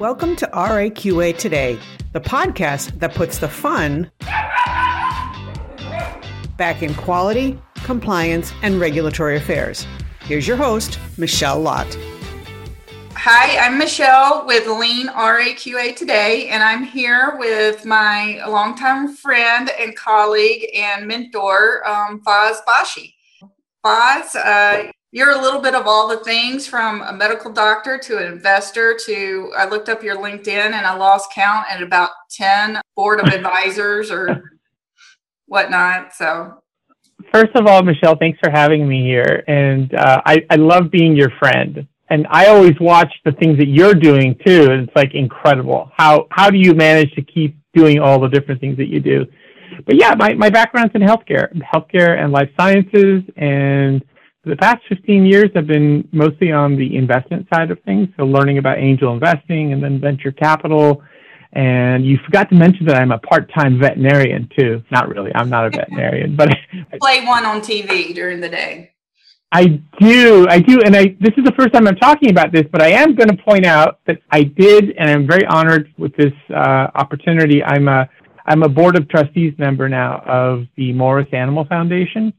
Welcome to RAQA Today, the podcast that puts the fun back in quality, compliance, and regulatory affairs. Here's your host, Michelle Lott. Hi, I'm Michelle with Lean RAQA Today, and I'm here with my longtime friend and colleague and mentor, um, Faz Bashi. Faz, uh, you're a little bit of all the things from a medical doctor to an investor to I looked up your LinkedIn and I lost count at about 10 board of advisors or whatnot. So, first of all, Michelle, thanks for having me here. And uh, I, I love being your friend. And I always watch the things that you're doing too. And it's like incredible. How, how do you manage to keep doing all the different things that you do? But yeah, my, my background's in healthcare, healthcare and life sciences. And the past 15 years have been mostly on the investment side of things, so learning about angel investing and then venture capital. And you forgot to mention that I'm a part-time veterinarian too. Not really, I'm not a veterinarian, but play one on TV during the day. I do, I do, and I. This is the first time I'm talking about this, but I am going to point out that I did, and I'm very honored with this uh, opportunity. I'm a, I'm a board of trustees member now of the Morris Animal Foundation,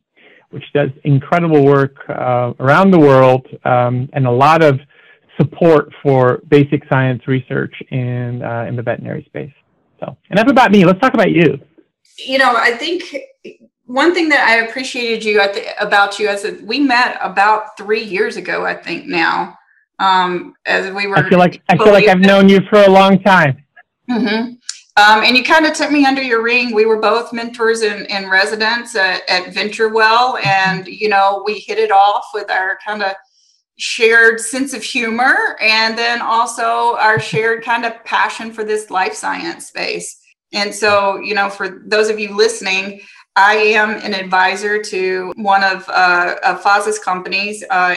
which does incredible work uh, around the world um, and a lot of support for basic science research in uh, in the veterinary space. So enough about me. Let's talk about you. You know, I think one thing that I appreciated you about you as we met about three years ago. I think now, um, as we were. I feel like I feel like I've known you for a long time. Mm-hmm. Um, and you kind of took me under your ring. We were both mentors in, in residence at, at VentureWell, and you know we hit it off with our kind of shared sense of humor, and then also our shared kind of passion for this life science space. And so, you know, for those of you listening, I am an advisor to one of, uh, of companies, uh,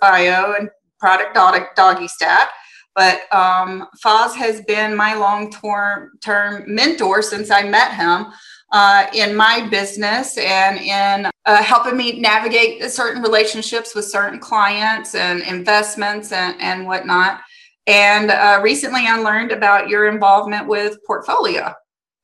Bio and Product Doggy Stat. But um, Faz has been my long term mentor since I met him uh, in my business and in uh, helping me navigate certain relationships with certain clients and investments and, and whatnot. And uh, recently I learned about your involvement with Portfolia.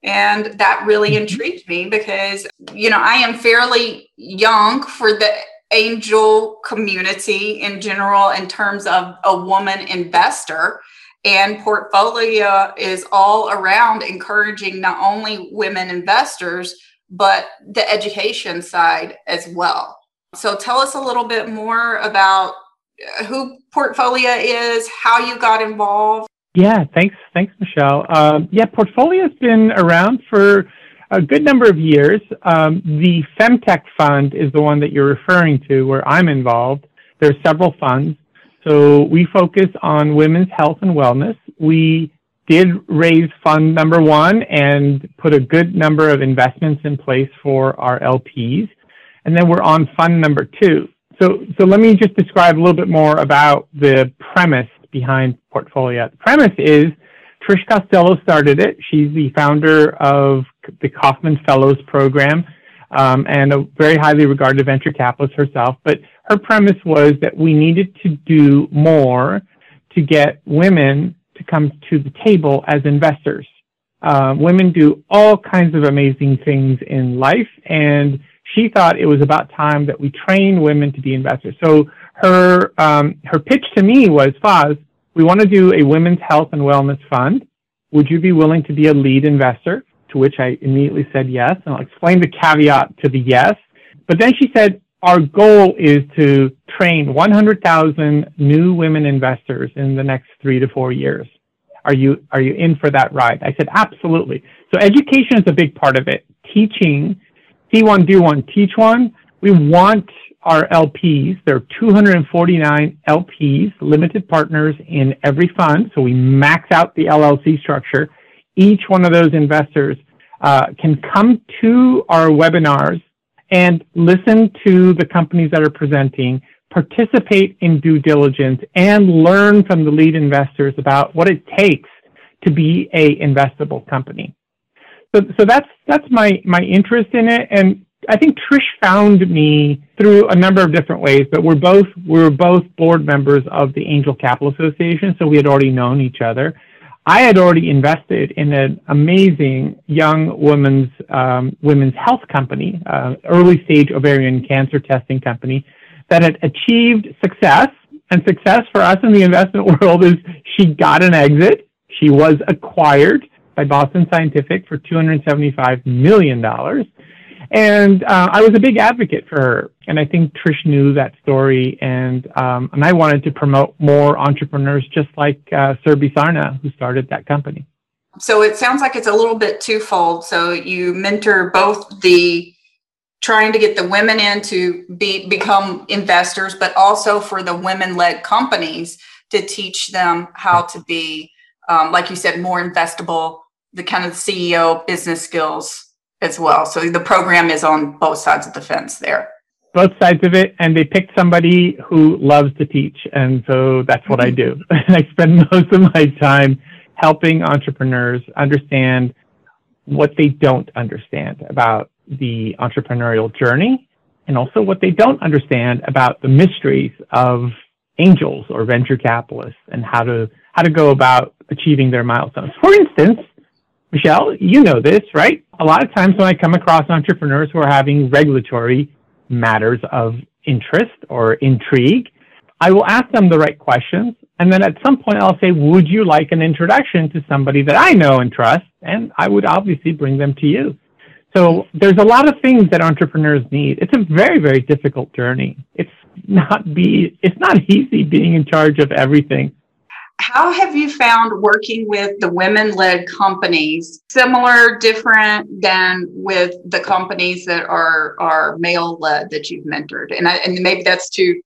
And that really mm-hmm. intrigued me because, you know, I am fairly young for the angel community in general in terms of a woman investor. And Portfolia is all around encouraging not only women investors but the education side as well. So tell us a little bit more about who Portfolia is how you got involved. Yeah thanks thanks michelle. Um, yeah Portfolia has been around for a good number of years. Um, the Femtech Fund is the one that you're referring to, where I'm involved. There are several funds. So we focus on women's health and wellness. We did raise fund number one and put a good number of investments in place for our LPs. And then we're on fund number two. So, so let me just describe a little bit more about the premise behind Portfolia. The premise is Trish Costello started it. She's the founder of the Kauffman Fellows Program um, and a very highly regarded venture capitalist herself. But her premise was that we needed to do more to get women to come to the table as investors. Uh, women do all kinds of amazing things in life, and she thought it was about time that we train women to be investors. So her um, her pitch to me was, Faz, we want to do a women's health and wellness fund. Would you be willing to be a lead investor? To which I immediately said yes. And I'll explain the caveat to the yes. But then she said, our goal is to train 100,000 new women investors in the next three to four years. Are you, are you in for that ride? I said, absolutely. So education is a big part of it. Teaching, see one, do one, teach one. We want our LPs. There are 249 LPs, limited partners in every fund. So we max out the LLC structure. Each one of those investors uh, can come to our webinars and listen to the companies that are presenting, participate in due diligence, and learn from the lead investors about what it takes to be a investable company. So, so that's that's my my interest in it, and I think Trish found me through a number of different ways, but we're both we were both board members of the Angel Capital Association, so we had already known each other. I had already invested in an amazing young women's um, women's health company, uh, early stage ovarian cancer testing company, that had achieved success. And success for us in the investment world is she got an exit. She was acquired by Boston Scientific for $275 million. And uh, I was a big advocate for her. And I think Trish knew that story. And, um, and I wanted to promote more entrepreneurs just like uh, Sarna, who started that company. So it sounds like it's a little bit twofold. So you mentor both the trying to get the women in to be become investors, but also for the women-led companies to teach them how to be, um, like you said, more investable, the kind of CEO business skills as well. So the program is on both sides of the fence there. Both sides of it, and they picked somebody who loves to teach, and so that's what mm-hmm. I do. I spend most of my time helping entrepreneurs understand what they don't understand about the entrepreneurial journey, and also what they don't understand about the mysteries of angels or venture capitalists and how to how to go about achieving their milestones. For instance, Michelle, you know this, right? A lot of times when I come across entrepreneurs who are having regulatory matters of interest or intrigue, I will ask them the right questions. And then at some point, I'll say, Would you like an introduction to somebody that I know and trust? And I would obviously bring them to you. So there's a lot of things that entrepreneurs need. It's a very, very difficult journey. It's not be, it's not easy being in charge of everything how have you found working with the women led companies similar different than with the companies that are are male led that you've mentored? And I, and maybe that's too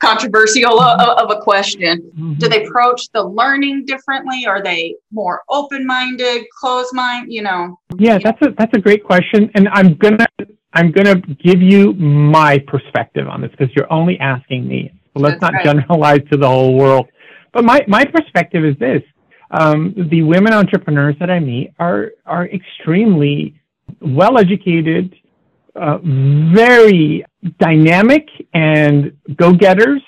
controversial of, a question. Mm-hmm. do they approach the learning differently? Are they more open minded closed mind you know? Yeah that's a that's a great question and i'm gonna i'm gonna give you my perspective on this because you're only asking me. So let's that's not right. generalize to the whole world but my, my perspective is this. Um, the women entrepreneurs that I meet are, are extremely well educated, uh, very dynamic and go getters.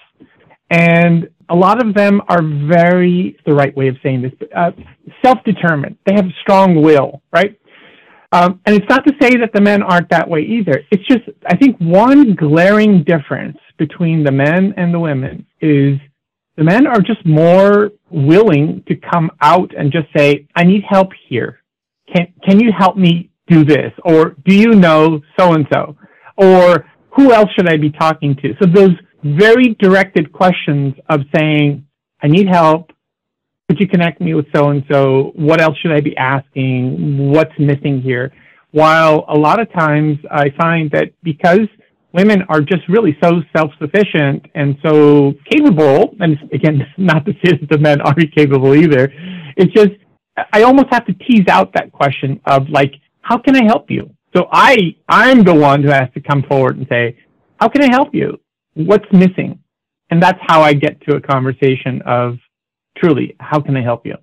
And a lot of them are very, the right way of saying this, uh, self determined. They have a strong will, right? Um, and it's not to say that the men aren't that way either. It's just, I think one glaring difference between the men and the women is the men are just more willing to come out and just say, I need help here. Can, can you help me do this? Or do you know so and so? Or who else should I be talking to? So those very directed questions of saying, I need help. Could you connect me with so and so? What else should I be asking? What's missing here? While a lot of times I find that because women are just really so self-sufficient and so capable. And again, not to say that the men aren't capable either. It's just I almost have to tease out that question of like, how can I help you? So I I'm the one who has to come forward and say, how can I help you? What's missing? And that's how I get to a conversation of truly, how can I help you?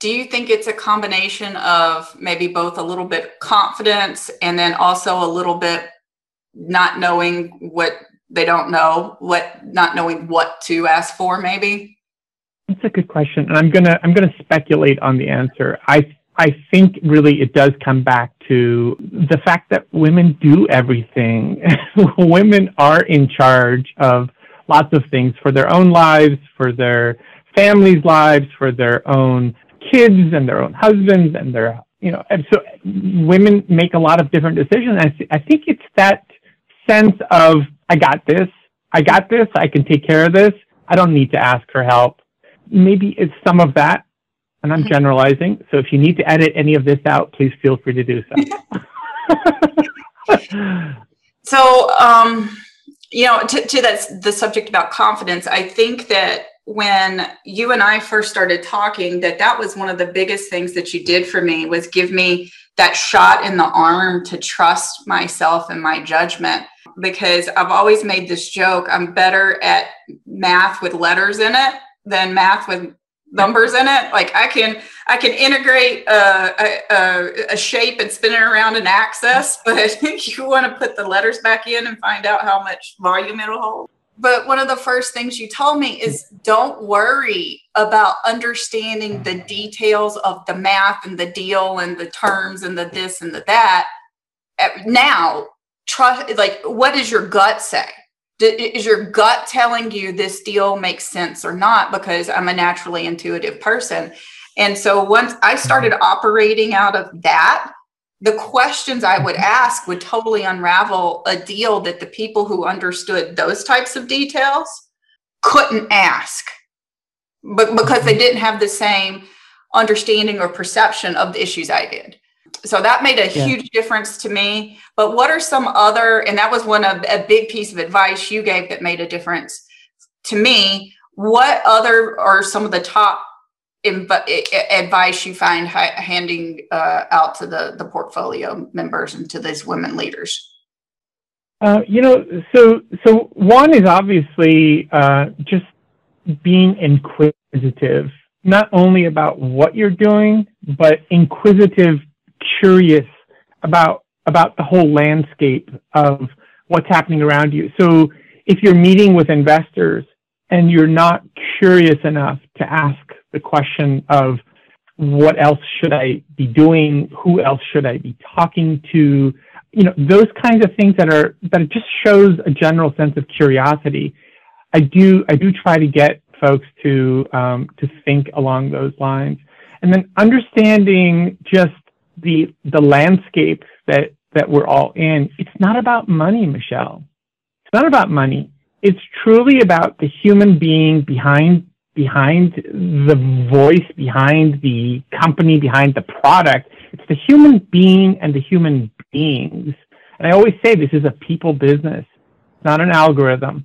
Do you think it's a combination of maybe both a little bit confidence and then also a little bit not knowing what they don't know, what not knowing what to ask for, maybe? That's a good question, and I'm gonna I'm gonna speculate on the answer. I I think really it does come back to the fact that women do everything. women are in charge of lots of things for their own lives, for their families' lives, for their own kids and their own husbands and their you know and so women make a lot of different decisions. I, I think it's that sense of, I got this, I got this, I can take care of this, I don't need to ask for help. Maybe it's some of that, and I'm mm-hmm. generalizing. So if you need to edit any of this out, please feel free to do so. so, um, you know, to, to that the subject about confidence, I think that when you and I first started talking, that that was one of the biggest things that you did for me was give me that shot in the arm to trust myself and my judgment because I've always made this joke I'm better at math with letters in it than math with numbers in it like i can i can integrate a, a, a shape and spin it around an axis but you want to put the letters back in and find out how much volume it'll hold but one of the first things you told me is don't worry about understanding the details of the math and the deal and the terms and the this and the that. Now, trust like what does your gut say? Is your gut telling you this deal makes sense or not? Because I'm a naturally intuitive person. And so once I started operating out of that, the questions I would ask would totally unravel a deal that the people who understood those types of details couldn't ask but because they didn't have the same understanding or perception of the issues I did. So that made a yeah. huge difference to me. But what are some other, and that was one of a big piece of advice you gave that made a difference to me. What other are some of the top advice you find handing uh, out to the, the Portfolia members and to these women leaders? Uh, you know, so so one is obviously uh, just being inquisitive, not only about what you're doing, but inquisitive, curious about about the whole landscape of what's happening around you. So if you're meeting with investors and you're not curious enough to ask the question of what else should I be doing? Who else should I be talking to? You know, those kinds of things that are, that it just shows a general sense of curiosity. I do, I do try to get folks to, um, to think along those lines. And then understanding just the, the landscape that, that we're all in. It's not about money, Michelle. It's not about money. It's truly about the human being behind behind the voice, behind the company, behind the product. It's the human being and the human beings. And I always say this is a people business, not an algorithm.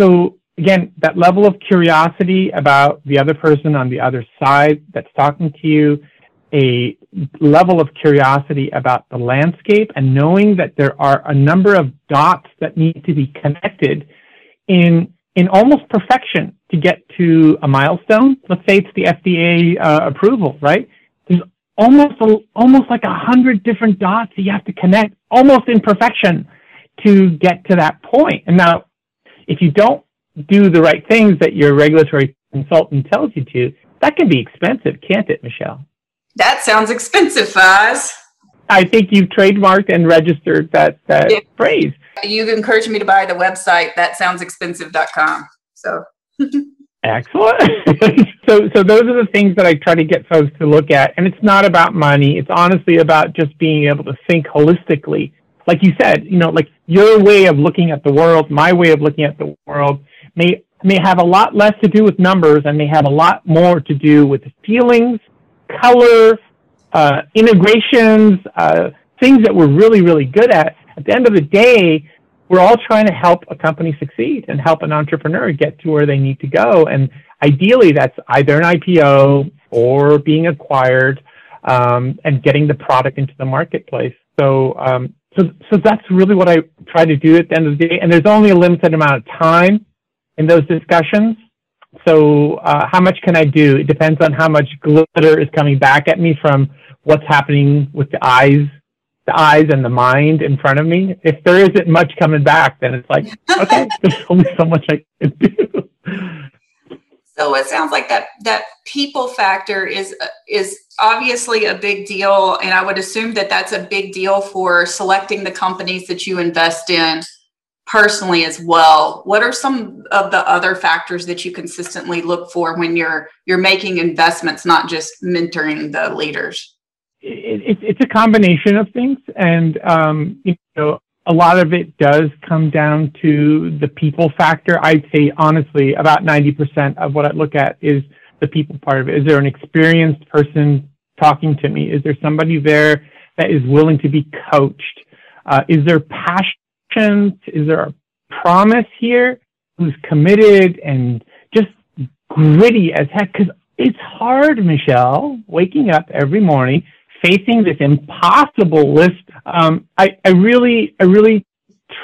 So again, that level of curiosity about the other person on the other side that's talking to you, a level of curiosity about the landscape and knowing that there are a number of dots that need to be connected in in almost perfection to get to a milestone. Let's say it's the FDA uh, approval, right? There's almost a, almost like a hundred different dots that you have to connect, almost in perfection, to get to that point. And now, if you don't do the right things that your regulatory consultant tells you to, that can be expensive, can't it, Michelle? That sounds expensive, Faz. I think you've trademarked and registered that, that yeah. phrase. You've encouraged me to buy the website thatsoundsexpensive.com. So Excellent. so, so those are the things that I try to get folks to look at, and it's not about money. It's honestly about just being able to think holistically. Like you said, you know, like your way of looking at the world, my way of looking at the world may may have a lot less to do with numbers and may have a lot more to do with feelings, color, uh, integrations, uh, things that we're really, really good at. At the end of the day, we're all trying to help a company succeed and help an entrepreneur get to where they need to go. And ideally, that's either an IPO or being acquired um, and getting the product into the marketplace. So, um, so, so that's really what I try to do at the end of the day. And there's only a limited amount of time in those discussions. So, uh, how much can I do? It depends on how much glitter is coming back at me from what's happening with the eyes the eyes and the mind in front of me. If there isn't much coming back, then it's like, okay, there's only so much I can do. So it sounds like that that people factor is is obviously a big deal, and I would assume that that's a big deal for selecting the companies that you invest in personally as well. What are some of the other factors that you consistently look for when you're you're making investments, not just mentoring the leaders? it, it's a combination of things, and um, you know, a lot of it does come down to the people factor. I'd say honestly, about ninety percent of what I look at is the people part of it. Is there an experienced person talking to me? Is there somebody there that is willing to be coached? Uh, is there passion? Is there a promise here? Who's committed and just gritty as heck? Because it's hard, Michelle, waking up every morning facing this impossible list, um, I, I really, I really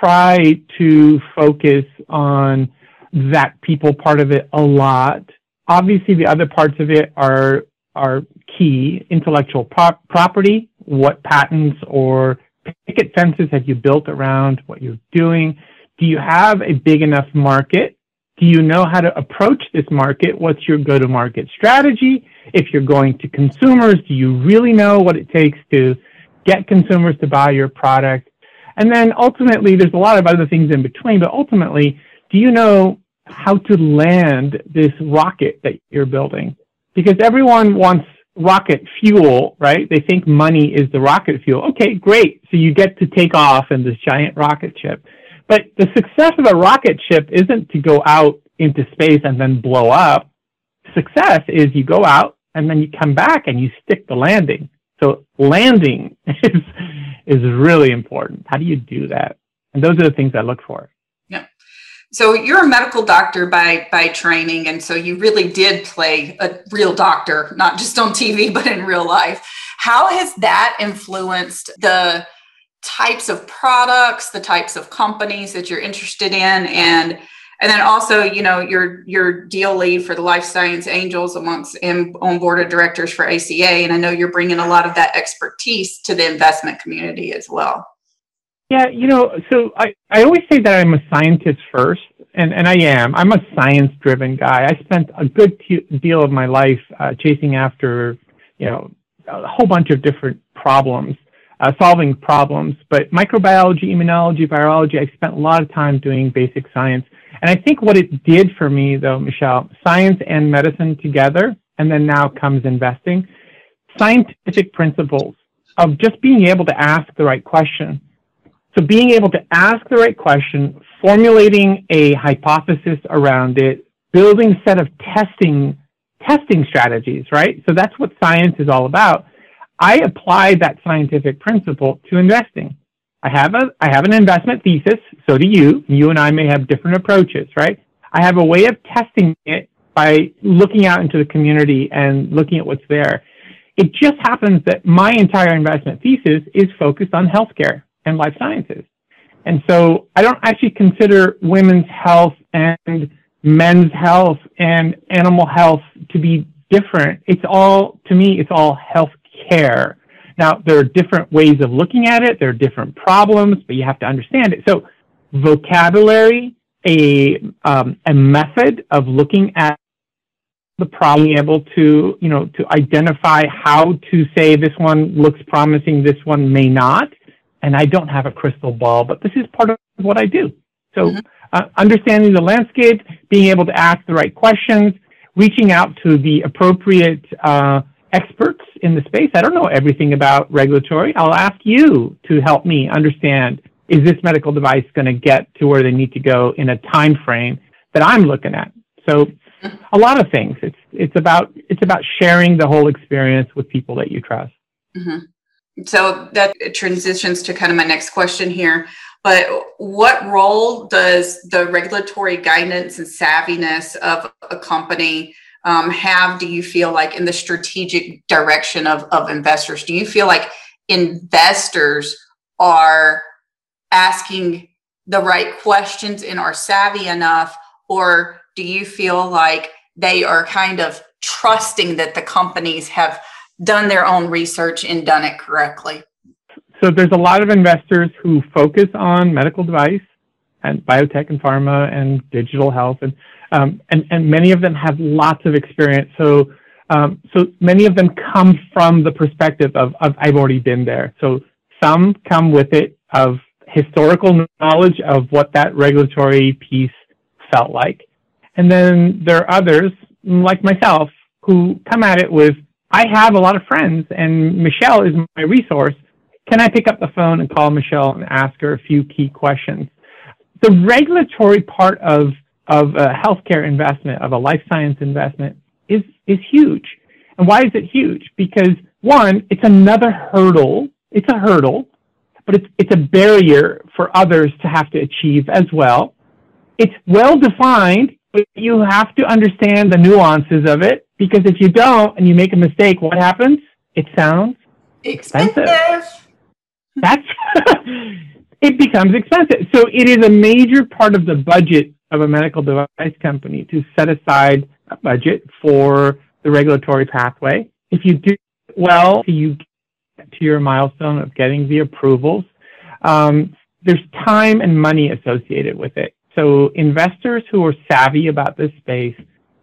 try to focus on that people part of it a lot. Obviously, the other parts of it are are key: intellectual pro- property, what patents or picket fences have you built around what you're doing? do you have a big enough market? Do you know how to approach this market? What's your go to market strategy? If you're going to consumers, do you really know what it takes to get consumers to buy your product? And then ultimately, there's a lot of other things in between, but ultimately, do you know how to land this rocket that you're building? Because everyone wants rocket fuel, right? They think money is the rocket fuel. Okay, great. So you get to take off in this giant rocket ship. But the success of a rocket ship isn't to go out into space and then blow up. Success is you go out and then you come back and you stick the landing. So landing is is really important. How do you do that? And those are the things I look for. So you're a medical doctor by by training, and so you really did play a real doctor, not just on TV, but in real life. How has that influenced the types of products, the types of companies that you're interested in, and and then also, you know, your your deal lead for the Life Science Angels amongst and on board of directors for ACA, and I know you're bringing a lot of that expertise to the investment community as well. Yeah, you know, so I, I always say that I'm a scientist first, and, and I am. I'm a science driven guy. I spent a good t- deal of my life uh, chasing after, you know, a whole bunch of different problems, uh, solving problems. But microbiology, immunology, virology, I spent a lot of time doing basic science. And I think what it did for me, though, Michelle, science and medicine together, and then now comes investing, scientific principles of just being able to ask the right question so being able to ask the right question, formulating a hypothesis around it, building set of testing testing strategies, right? So that's what science is all about. I apply that scientific principle to investing. I have a I have an investment thesis, so do you. You and I may have different approaches, right? I have a way of testing it by looking out into the community and looking at what's there. It just happens that my entire investment thesis is focused on healthcare and life sciences. And so I don't actually consider women's health and men's health and animal health to be different. It's all, to me, it's all health care. Now, there are different ways of looking at it. There are different problems, but you have to understand it. So vocabulary, a, um, a method of looking at the problem, able to, you know, to identify how to say this one looks promising, this one may not, and I don't have a crystal ball, but this is part of what I do. So mm-hmm. uh, understanding the landscape, being able to ask the right questions, reaching out to the appropriate uh, experts in the space. I don't know everything about regulatory. I'll ask you to help me understand is this medical device going to get to where they need to go in a time frame that I'm looking at. So mm-hmm. a lot of things. It's it's about it's about sharing the whole experience with people that you trust. Mm-hmm so that transitions to kind of my next question here. But what role does the regulatory guidance and savviness of a company um, have, do you feel like, in the strategic direction of, of investors? Do you feel like investors are asking the right questions and are savvy enough? Or do you feel like they are kind of trusting that the companies have done their own research and done it correctly. So there's a lot of investors who focus on medical device and biotech and pharma and digital health, and um, and and many of them have lots of experience. So um, so many of them come from the perspective of, of I've already been there. So some come with it of historical knowledge of what that regulatory piece felt like, and then there are others like myself who come at it with I have a lot of friends, and Michelle is my resource. Can I pick up the phone and call Michelle and ask her a few key questions? The regulatory part of of a healthcare investment, of a life science investment, is is huge. And why is it huge? Because one, it's another hurdle. It's a hurdle, but it's it's a barrier for others to have to achieve as well. It's well defined, but you have to understand the nuances of it because if you don't and you make a mistake, what happens? It sounds expensive. expensive. That's it becomes expensive. So it is a major part of the budget of a medical device company to set aside a budget for the regulatory pathway. If you do well, you get to your milestone of getting the approvals. Um, there's time and money associated with it. So investors who are savvy about this space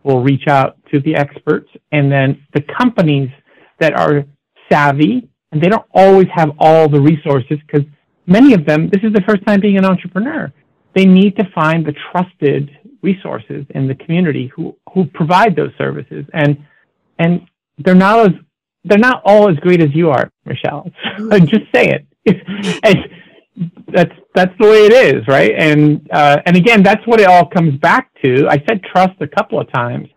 will reach out to the experts, and then the companies that are savvy and they don't always have all the resources because many of them, this is the first time being an entrepreneur. They need to find the trusted resources in the community who, who provide those services. And, and they're not as, they're not all as great as you are, Michelle. Just say it. and that's, that's the way it is, right? And, uh, and again, that's what it all comes back to. I said trust a couple of times.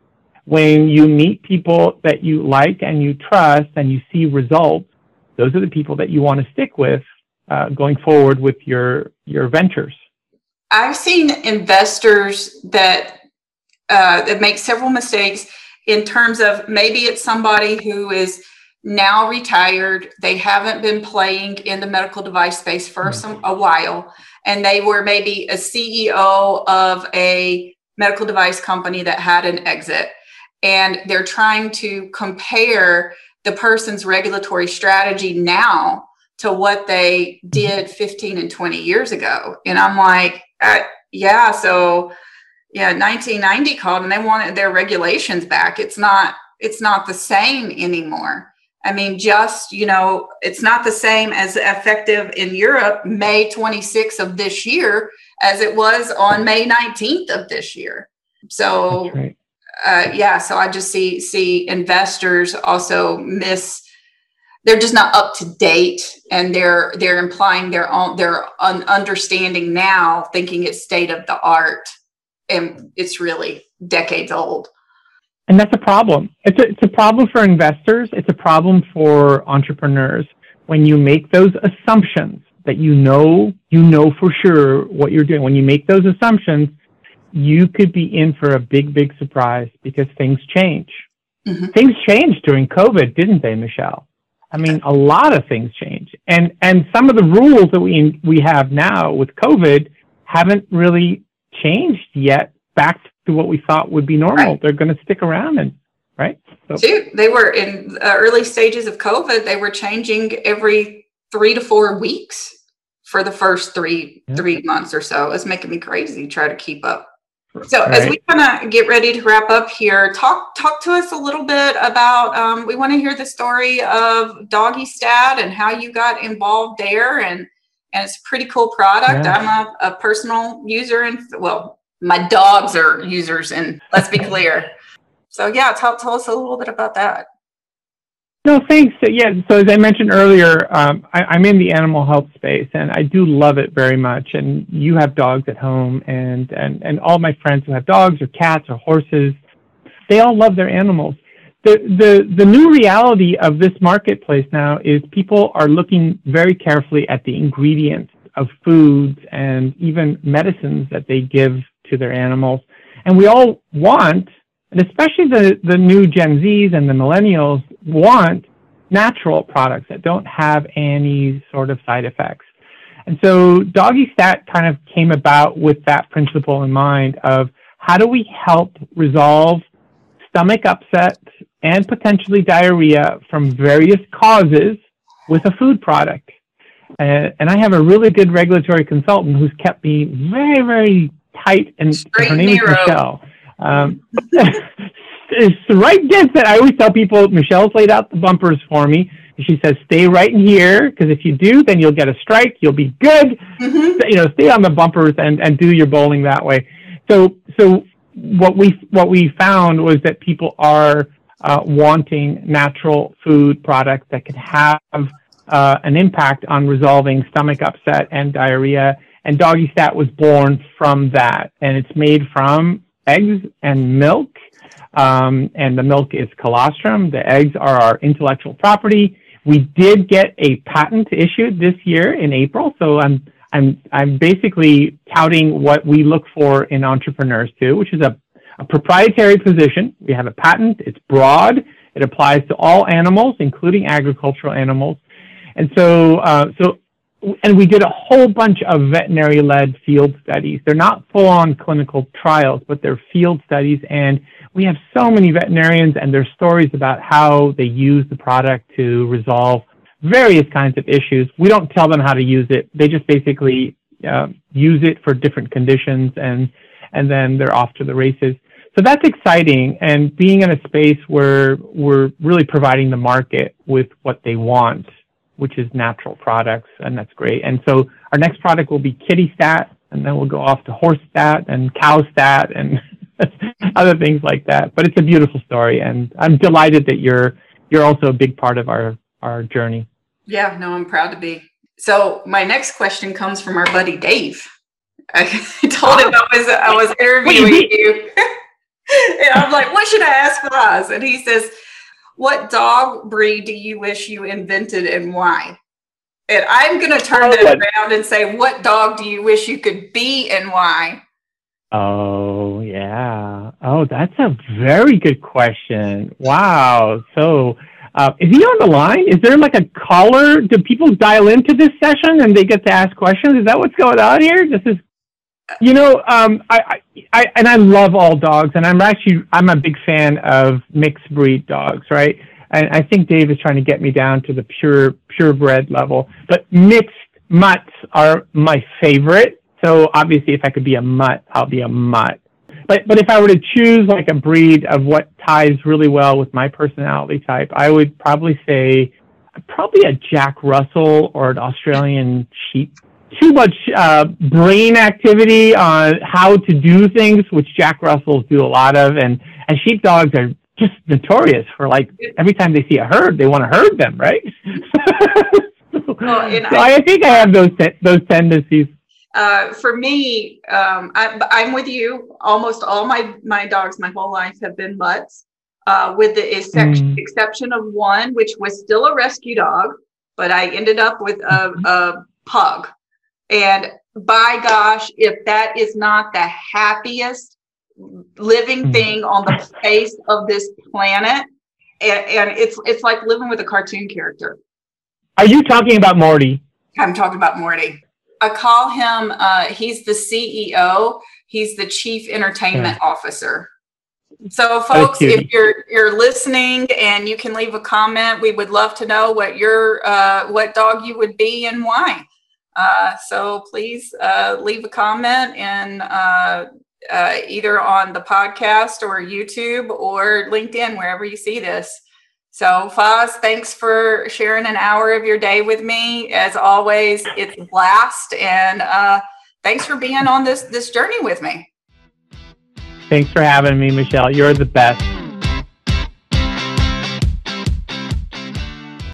When you meet people that you like and you trust and you see results, those are the people that you want to stick with uh, going forward with your your ventures. I've seen investors that uh, that make several mistakes in terms of maybe it's somebody who is now retired. They haven't been playing in the medical device space for mm-hmm. some a while, and they were maybe a CEO of a medical device company that had an exit, and they're trying to compare the person's regulatory strategy now to what they mm-hmm. did 15 and 20 years ago. And I'm like, uh, yeah, so yeah, 1990 called and they wanted their regulations back. It's not, it's not the same anymore. I mean, just, you know, it's not the same as effective in Europe, May 26th of this year, as it was on May 19th of this year. So, right. Uh, yeah, so I just see, see investors also miss they're just not up to date and they're they're implying their own their un- understanding now thinking it's state of the art and it's really decades old. And that's a problem. It's a, it's a problem for investors. It's a problem for entrepreneurs. When you make those assumptions that you know you know for sure what you're doing when you make those assumptions you could be in for a big big surprise because things change mm-hmm. things changed during covid didn't they michelle I mean, a lot of things change, and and some of the rules that we we have now with COVID haven't really changed yet back to what we thought would be normal. Right. They're going to stick around, and right. So. They were in the early stages of COVID. They were changing every three to four weeks for the first three yeah. three months or so. It's making me crazy to try to keep up. So All as right. we kind of get ready to wrap up here, talk talk to us a little bit about. Um, we want to hear the story of Doggy Stat and how you got involved there, and and it's a pretty cool product. Yeah. I'm a, a personal user, and well, my dogs are users, and let's be clear. So yeah, tell tell us a little bit about that. No, thanks. Yeah, so as I mentioned earlier, um, I, am in the animal health space, and I do love it very much. And you have dogs at home, and and and all my friends who have dogs or cats or horses, they all love their animals. The the the new reality of this marketplace now is people are looking very carefully at the ingredients of foods and even medicines that they give to their animals, and we all want and especially the, the new Gen Zs and the millennials want natural products that don't have any sort of side effects. And so Doggy Stat kind of came about with that principle in mind of how do we help resolve stomach upset and potentially diarrhea from various causes with a food product. Uh, and I have a really good regulatory consultant who's kept me very, very tight, and Straight her name is Michelle. Um, it's the right distance. I always tell people Michelle's laid out the bumpers for me. She says, "Stay right in here, because if you do, then you'll get a strike. You'll be good. Mm-hmm. You know, stay on the bumpers and and do your bowling that way." So so what we what we found was that people are uh, wanting natural food products that can have uh, an impact on resolving stomach upset and diarrhea. And Doggy Stat was born from that, and it's made from eggs and milk. Um, and the milk is colostrum. The eggs are our intellectual property. We did get a patent issued this year in April, so I'm I'm I'm basically touting what we look for in entrepreneurs too, which is a, a proprietary position. We have a patent. It's broad. It applies to all animals, including agricultural animals. And so, uh, so and we did a whole bunch of veterinary led field studies. They're not full on clinical trials, but they're field studies. And we have so many veterinarians and their stories about how they use the product to resolve various kinds of issues. We don't tell them how to use it. They just basically uh, use it for different conditions, and and then they're off to the races. So that's exciting, and being in a space where we're really providing the market with what they want, which is natural products, and that's great. And so our next product will be Kitty Stat, and then we'll go off to Horse Stat and Cow Stat and other things like that. But it's a beautiful story, and I'm delighted that you're you're also a big part of our our journey. Yeah, no, I'm proud to be. So my next question comes from our buddy Dave. I told him I was I was interviewing you. and I'm like, what should I ask Faz? And he says, What dog breed do you wish you invented and why? And I'm going to turn it around and say, What dog do you wish you could be and why? Oh, yeah. Oh, that's a very good question. Wow. So, uh, is he on the line? Is there like a caller? Do people dial into this session and they get to ask questions? Is that what's going on here? This is you know, um, I, I, I, and I love all dogs, and I'm actually I'm a big fan of mixed breed dogs, right? And I think Dave is trying to get me down to the pure purebred level, but mixed mutts are my favorite. So obviously, if I could be a mutt, I'll be a mutt. But but if I were to choose like a breed of what ties really well with my personality type, I would probably say probably a Jack Russell or an Australian sheep too much uh, brain activity on how to do things, which Jack Russells do a lot of, and and sheepdogs are just notorious for like every time they see a herd, they want to herd them, right? well, so I, I, think I have those te- those tendencies. Uh, for me, um, I, I'm with you. Almost all my my dogs, my whole life, have been mutts, uh, with the mm. exception of one, which was still a rescue dog, but I ended up with a, mm-hmm. a pug and by gosh, if that is not the happiest living hmm. thing on the face of this planet, and, and it's it's like living with a cartoon character. Are you talking about Morty? I'm talking about Morty. I call him. Uh, he's the CEO. He's the chief entertainment yeah. officer. So, folks, if you're you're listening and you can leave a comment, we would love to know what your uh, what dog you would be and why. Uh, so please uh, leave a comment and uh, uh, either on the podcast or YouTube or LinkedIn, wherever you see this. So, Faz, thanks for sharing an hour of your day with me. As always, it's a blast, and uh, thanks for being on this this journey with me. Thanks for having me, Michelle. You're the best.